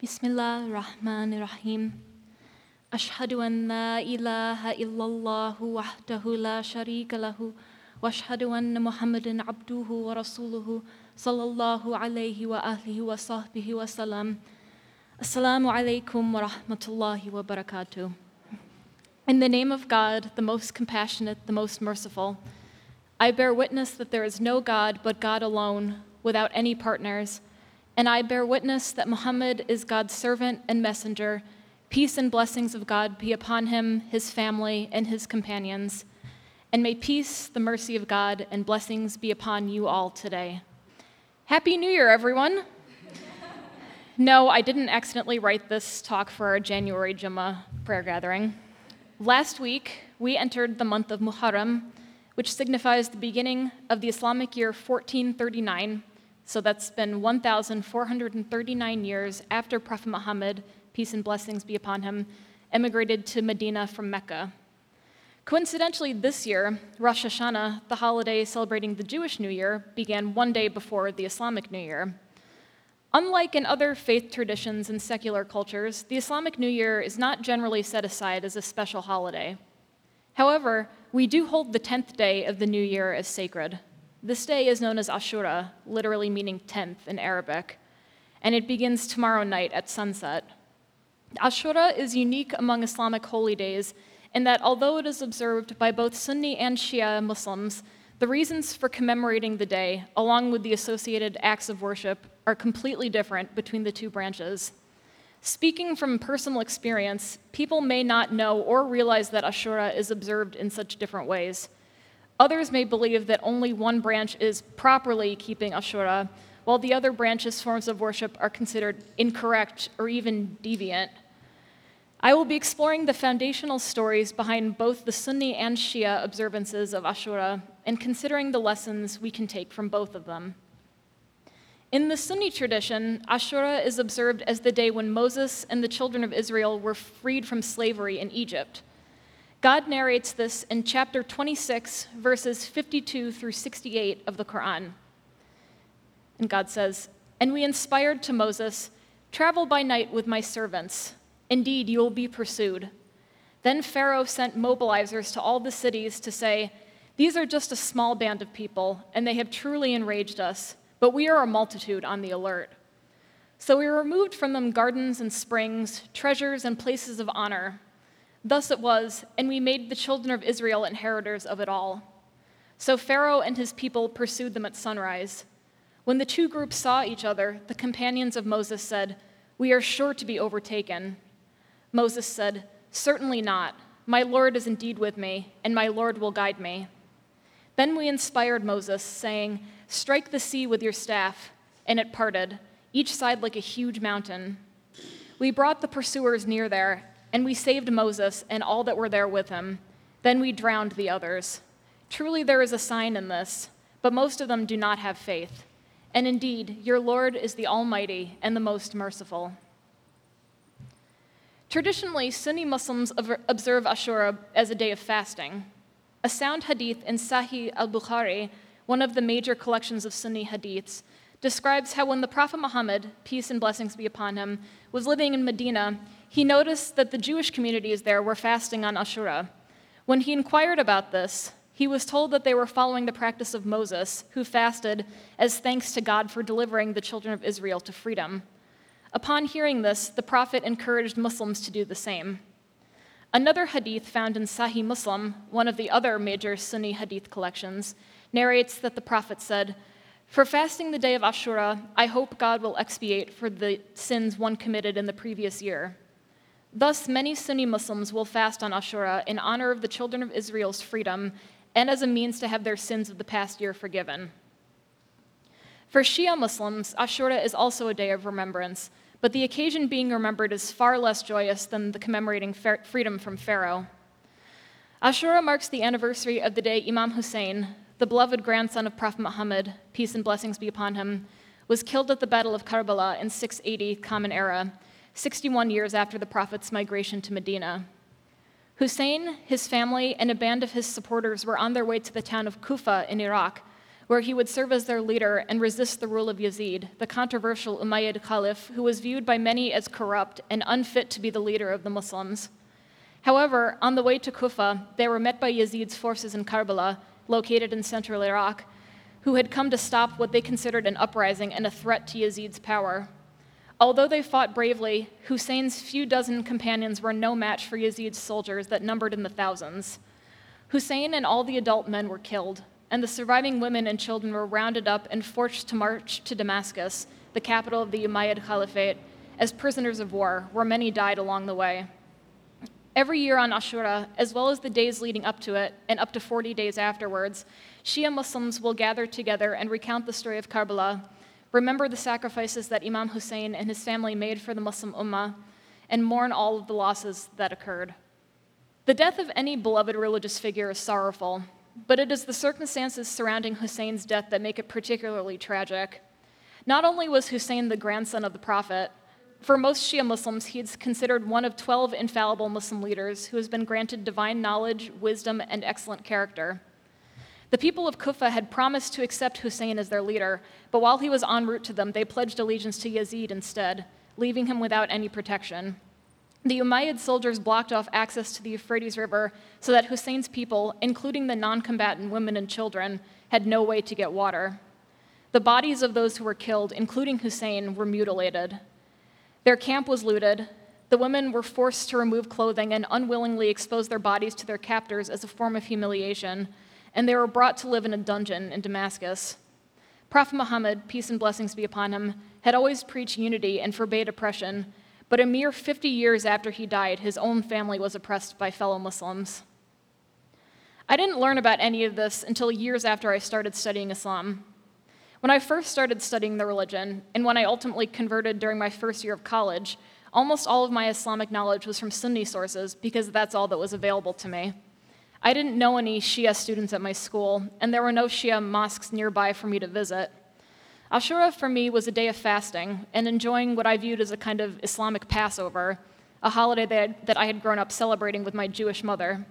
Bismillah ar-Rahman ar-Rahim. Ashhadu an la ilaha illallah wahdahu la sharika lahu wa ashhadu anna Muhammadan abduhu wa rasuluhu sallallahu alayhi wa alihi wa sahbihi wa salam. Assalamu alaykum wa rahmatullahi wa barakatuh. In the name of God, the most compassionate, the most merciful, I bear witness that there is no God but God alone, without any partners and I bear witness that Muhammad is God's servant and messenger. Peace and blessings of God be upon him, his family, and his companions. And may peace, the mercy of God, and blessings be upon you all today. Happy New Year, everyone! No, I didn't accidentally write this talk for our January Jummah prayer gathering. Last week, we entered the month of Muharram, which signifies the beginning of the Islamic year 1439. So that's been 1,439 years after Prophet Muhammad, peace and blessings be upon him, emigrated to Medina from Mecca. Coincidentally, this year, Rosh Hashanah, the holiday celebrating the Jewish New Year, began one day before the Islamic New Year. Unlike in other faith traditions and secular cultures, the Islamic New Year is not generally set aside as a special holiday. However, we do hold the 10th day of the New Year as sacred. This day is known as Ashura, literally meaning 10th in Arabic, and it begins tomorrow night at sunset. Ashura is unique among Islamic holy days in that although it is observed by both Sunni and Shia Muslims, the reasons for commemorating the day, along with the associated acts of worship, are completely different between the two branches. Speaking from personal experience, people may not know or realize that Ashura is observed in such different ways. Others may believe that only one branch is properly keeping Ashura, while the other branch's forms of worship are considered incorrect or even deviant. I will be exploring the foundational stories behind both the Sunni and Shia observances of Ashura and considering the lessons we can take from both of them. In the Sunni tradition, Ashura is observed as the day when Moses and the children of Israel were freed from slavery in Egypt. God narrates this in chapter 26, verses 52 through 68 of the Quran. And God says, And we inspired to Moses, Travel by night with my servants. Indeed, you will be pursued. Then Pharaoh sent mobilizers to all the cities to say, These are just a small band of people, and they have truly enraged us, but we are a multitude on the alert. So we removed from them gardens and springs, treasures and places of honor. Thus it was, and we made the children of Israel inheritors of it all. So Pharaoh and his people pursued them at sunrise. When the two groups saw each other, the companions of Moses said, We are sure to be overtaken. Moses said, Certainly not. My Lord is indeed with me, and my Lord will guide me. Then we inspired Moses, saying, Strike the sea with your staff, and it parted, each side like a huge mountain. We brought the pursuers near there, and we saved Moses and all that were there with him. Then we drowned the others. Truly there is a sign in this, but most of them do not have faith. And indeed, your Lord is the Almighty and the most merciful. Traditionally, Sunni Muslims observe Ashura as a day of fasting. A sound hadith in Sahih al Bukhari, one of the major collections of Sunni hadiths, describes how when the Prophet Muhammad, peace and blessings be upon him, was living in Medina, he noticed that the Jewish communities there were fasting on Ashura. When he inquired about this, he was told that they were following the practice of Moses, who fasted as thanks to God for delivering the children of Israel to freedom. Upon hearing this, the Prophet encouraged Muslims to do the same. Another hadith found in Sahih Muslim, one of the other major Sunni hadith collections, narrates that the Prophet said, For fasting the day of Ashura, I hope God will expiate for the sins one committed in the previous year. Thus, many Sunni Muslims will fast on Ashura in honor of the children of Israel's freedom and as a means to have their sins of the past year forgiven. For Shia Muslims, Ashura is also a day of remembrance, but the occasion being remembered is far less joyous than the commemorating freedom from Pharaoh. Ashura marks the anniversary of the day Imam Hussein, the beloved grandson of Prophet Muhammad, peace and blessings be upon him, was killed at the Battle of Karbala in 680 Common Era, 61 years after the Prophet's migration to Medina. Hussein, his family, and a band of his supporters were on their way to the town of Kufa in Iraq where he would serve as their leader and resist the rule of Yazid, the controversial Umayyad Caliph who was viewed by many as corrupt and unfit to be the leader of the Muslims. However, on the way to Kufa, they were met by Yazid's forces in Karbala, located in central Iraq, who had come to stop what they considered an uprising and a threat to Yazid's power. Although they fought bravely, Hussein's few dozen companions were no match for Yazid's soldiers that numbered in the thousands. Hussein and all the adult men were killed, and the surviving women and children were rounded up and forced to march to Damascus, the capital of the Umayyad Caliphate, as prisoners of war, where many died along the way. Every year on Ashura, as well as the days leading up to it, and up to 40 days afterwards, Shia Muslims will gather together and recount the story of Karbala, remember the sacrifices that Imam Hussein and his family made for the Muslim Ummah, and mourn all of the losses that occurred. The death of any beloved religious figure is sorrowful, but it is the circumstances surrounding Hussein's death that make it particularly tragic. Not only was Hussein the grandson of the Prophet, for most Shia Muslims, he is considered one of 12 infallible Muslim leaders who has been granted divine knowledge, wisdom, and excellent character. The people of Kufa had promised to accept Hussein as their leader, but while he was en route to them, they pledged allegiance to Yazid instead, leaving him without any protection. The Umayyad soldiers blocked off access to the Euphrates River so that Hussein's people, including the non combatant women and children, had no way to get water. The bodies of those who were killed, including Hussein, were mutilated. Their camp was looted. The women were forced to remove clothing and unwillingly expose their bodies to their captors as a form of humiliation, and they were brought to live in a dungeon in Damascus. Prophet Muhammad, peace and blessings be upon him, had always preached unity and forbade oppression but a mere 50 years after he died, his own family was oppressed by fellow Muslims. I didn't learn about any of this until years after I started studying Islam. When I first started studying the religion, and when I ultimately converted during my first year of college, almost all of my Islamic knowledge was from Sunni sources because that's all that was available to me. I didn't know any Shia students at my school, and there were no Shia mosques nearby for me to visit. Ashura for me was a day of fasting and enjoying what I viewed as a kind of Islamic Passover, a holiday that, that I had grown up celebrating with my Jewish mother.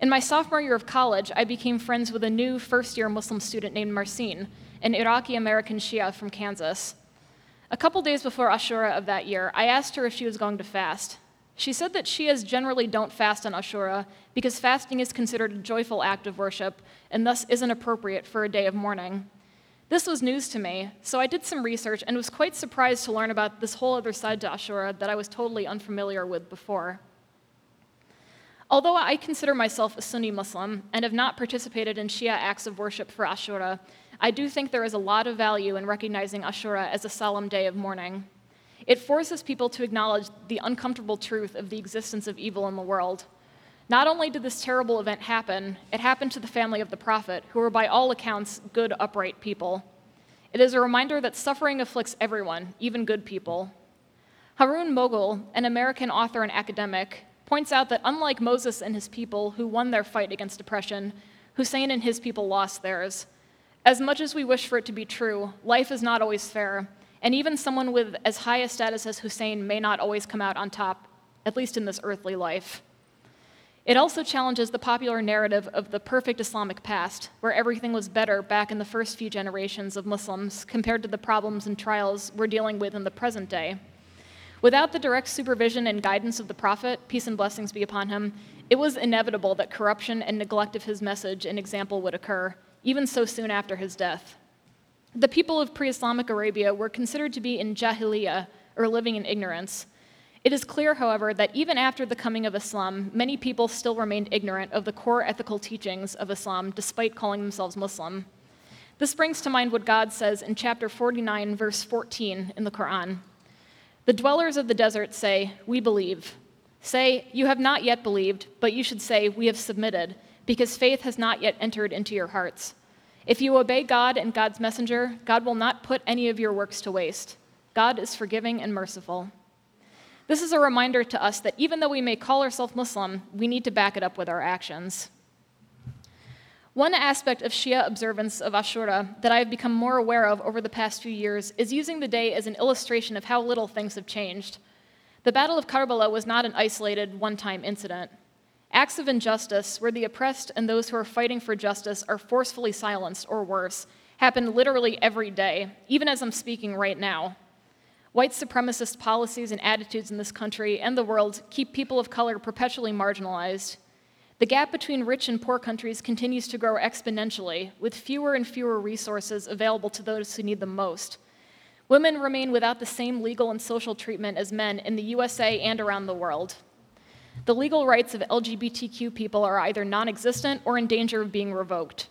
In my sophomore year of college, I became friends with a new first year Muslim student named Marcin, an Iraqi American Shia from Kansas. A couple days before Ashura of that year, I asked her if she was going to fast. She said that Shias generally don't fast on Ashura because fasting is considered a joyful act of worship and thus isn't appropriate for a day of mourning. This was news to me, so I did some research and was quite surprised to learn about this whole other side to Ashura that I was totally unfamiliar with before. Although I consider myself a Sunni Muslim and have not participated in Shia acts of worship for Ashura, I do think there is a lot of value in recognizing Ashura as a solemn day of mourning. It forces people to acknowledge the uncomfortable truth of the existence of evil in the world not only did this terrible event happen, it happened to the family of the prophet, who were by all accounts good, upright people. It is a reminder that suffering afflicts everyone, even good people. Haroon Moghul, an American author and academic, points out that unlike Moses and his people, who won their fight against oppression, Hussein and his people lost theirs. As much as we wish for it to be true, life is not always fair, and even someone with as high a status as Hussein may not always come out on top, at least in this earthly life. It also challenges the popular narrative of the perfect Islamic past, where everything was better back in the first few generations of Muslims compared to the problems and trials we're dealing with in the present day. Without the direct supervision and guidance of the Prophet, peace and blessings be upon him, it was inevitable that corruption and neglect of his message and example would occur, even so soon after his death. The people of pre Islamic Arabia were considered to be in jahiliyyah, or living in ignorance. It is clear, however, that even after the coming of Islam, many people still remained ignorant of the core ethical teachings of Islam despite calling themselves Muslim. This brings to mind what God says in chapter 49, verse 14 in the Quran. The dwellers of the desert say, We believe. Say, You have not yet believed, but you should say, We have submitted, because faith has not yet entered into your hearts. If you obey God and God's messenger, God will not put any of your works to waste. God is forgiving and merciful. This is a reminder to us that even though we may call ourselves Muslim, we need to back it up with our actions. One aspect of Shia observance of Ashura that I have become more aware of over the past few years is using the day as an illustration of how little things have changed. The Battle of Karbala was not an isolated, one time incident. Acts of injustice, where the oppressed and those who are fighting for justice are forcefully silenced or worse, happen literally every day, even as I'm speaking right now. White supremacist policies and attitudes in this country and the world keep people of color perpetually marginalized. The gap between rich and poor countries continues to grow exponentially, with fewer and fewer resources available to those who need them most. Women remain without the same legal and social treatment as men in the USA and around the world. The legal rights of LGBTQ people are either non existent or in danger of being revoked.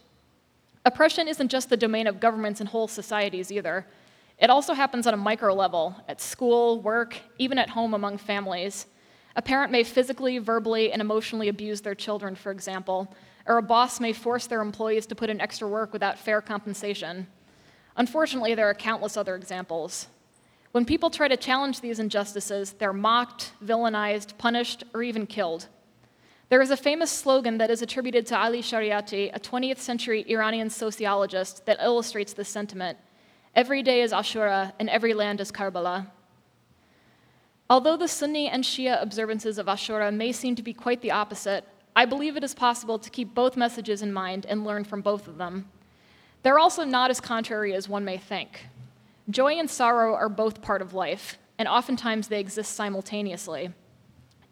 Oppression isn't just the domain of governments and whole societies either. It also happens on a micro level at school, work, even at home among families. A parent may physically, verbally, and emotionally abuse their children, for example, or a boss may force their employees to put in extra work without fair compensation. Unfortunately, there are countless other examples. When people try to challenge these injustices, they're mocked, villainized, punished, or even killed. There is a famous slogan that is attributed to Ali Shariati, a 20th century Iranian sociologist, that illustrates this sentiment. Every day is Ashura, and every land is Karbala. Although the Sunni and Shia observances of Ashura may seem to be quite the opposite, I believe it is possible to keep both messages in mind and learn from both of them. They're also not as contrary as one may think. Joy and sorrow are both part of life, and oftentimes they exist simultaneously.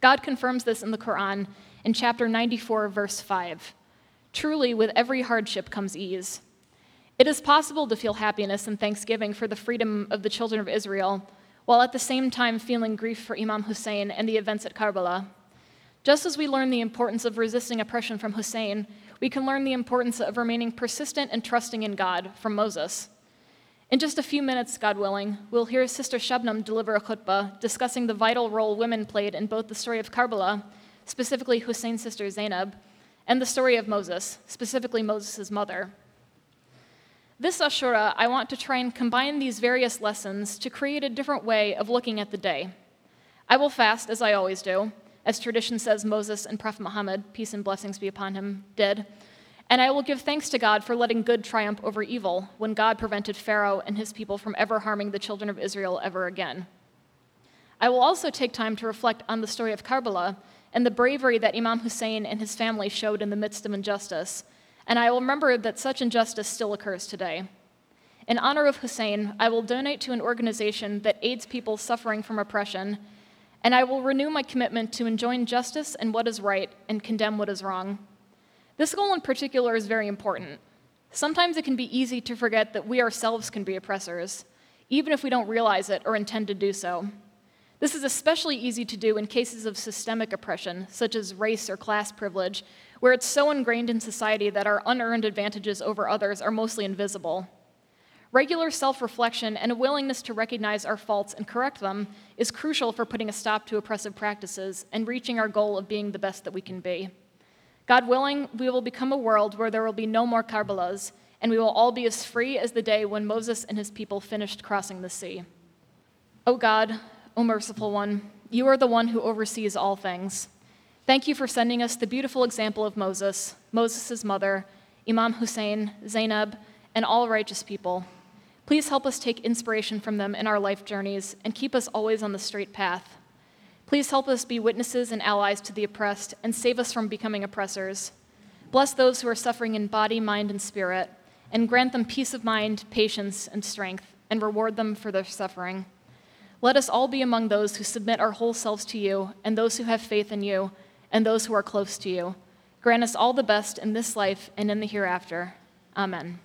God confirms this in the Quran in chapter 94, verse 5. Truly, with every hardship comes ease. It is possible to feel happiness and thanksgiving for the freedom of the children of Israel, while at the same time feeling grief for Imam Hussein and the events at Karbala. Just as we learn the importance of resisting oppression from Hussein, we can learn the importance of remaining persistent and trusting in God from Moses. In just a few minutes, God willing, we'll hear Sister Shabnam deliver a khutbah discussing the vital role women played in both the story of Karbala, specifically Hussein's sister Zainab, and the story of Moses, specifically Moses' mother. This Ashura, I want to try and combine these various lessons to create a different way of looking at the day. I will fast, as I always do, as tradition says Moses and Prophet Muhammad, peace and blessings be upon him, did. And I will give thanks to God for letting good triumph over evil when God prevented Pharaoh and his people from ever harming the children of Israel ever again. I will also take time to reflect on the story of Karbala and the bravery that Imam Hussein and his family showed in the midst of injustice and I will remember that such injustice still occurs today. In honor of Hussein, I will donate to an organization that aids people suffering from oppression, and I will renew my commitment to enjoin justice and what is right and condemn what is wrong. This goal in particular is very important. Sometimes it can be easy to forget that we ourselves can be oppressors, even if we don't realize it or intend to do so. This is especially easy to do in cases of systemic oppression, such as race or class privilege, where it's so ingrained in society that our unearned advantages over others are mostly invisible. Regular self reflection and a willingness to recognize our faults and correct them is crucial for putting a stop to oppressive practices and reaching our goal of being the best that we can be. God willing, we will become a world where there will be no more Karbalas, and we will all be as free as the day when Moses and his people finished crossing the sea. O oh God, O merciful one, you are the one who oversees all things. Thank you for sending us the beautiful example of Moses, Moses' mother, Imam Hussein, Zainab, and all righteous people. Please help us take inspiration from them in our life journeys and keep us always on the straight path. Please help us be witnesses and allies to the oppressed and save us from becoming oppressors. Bless those who are suffering in body, mind, and spirit, and grant them peace of mind, patience, and strength, and reward them for their suffering. Let us all be among those who submit our whole selves to you and those who have faith in you and those who are close to you. Grant us all the best in this life and in the hereafter. Amen.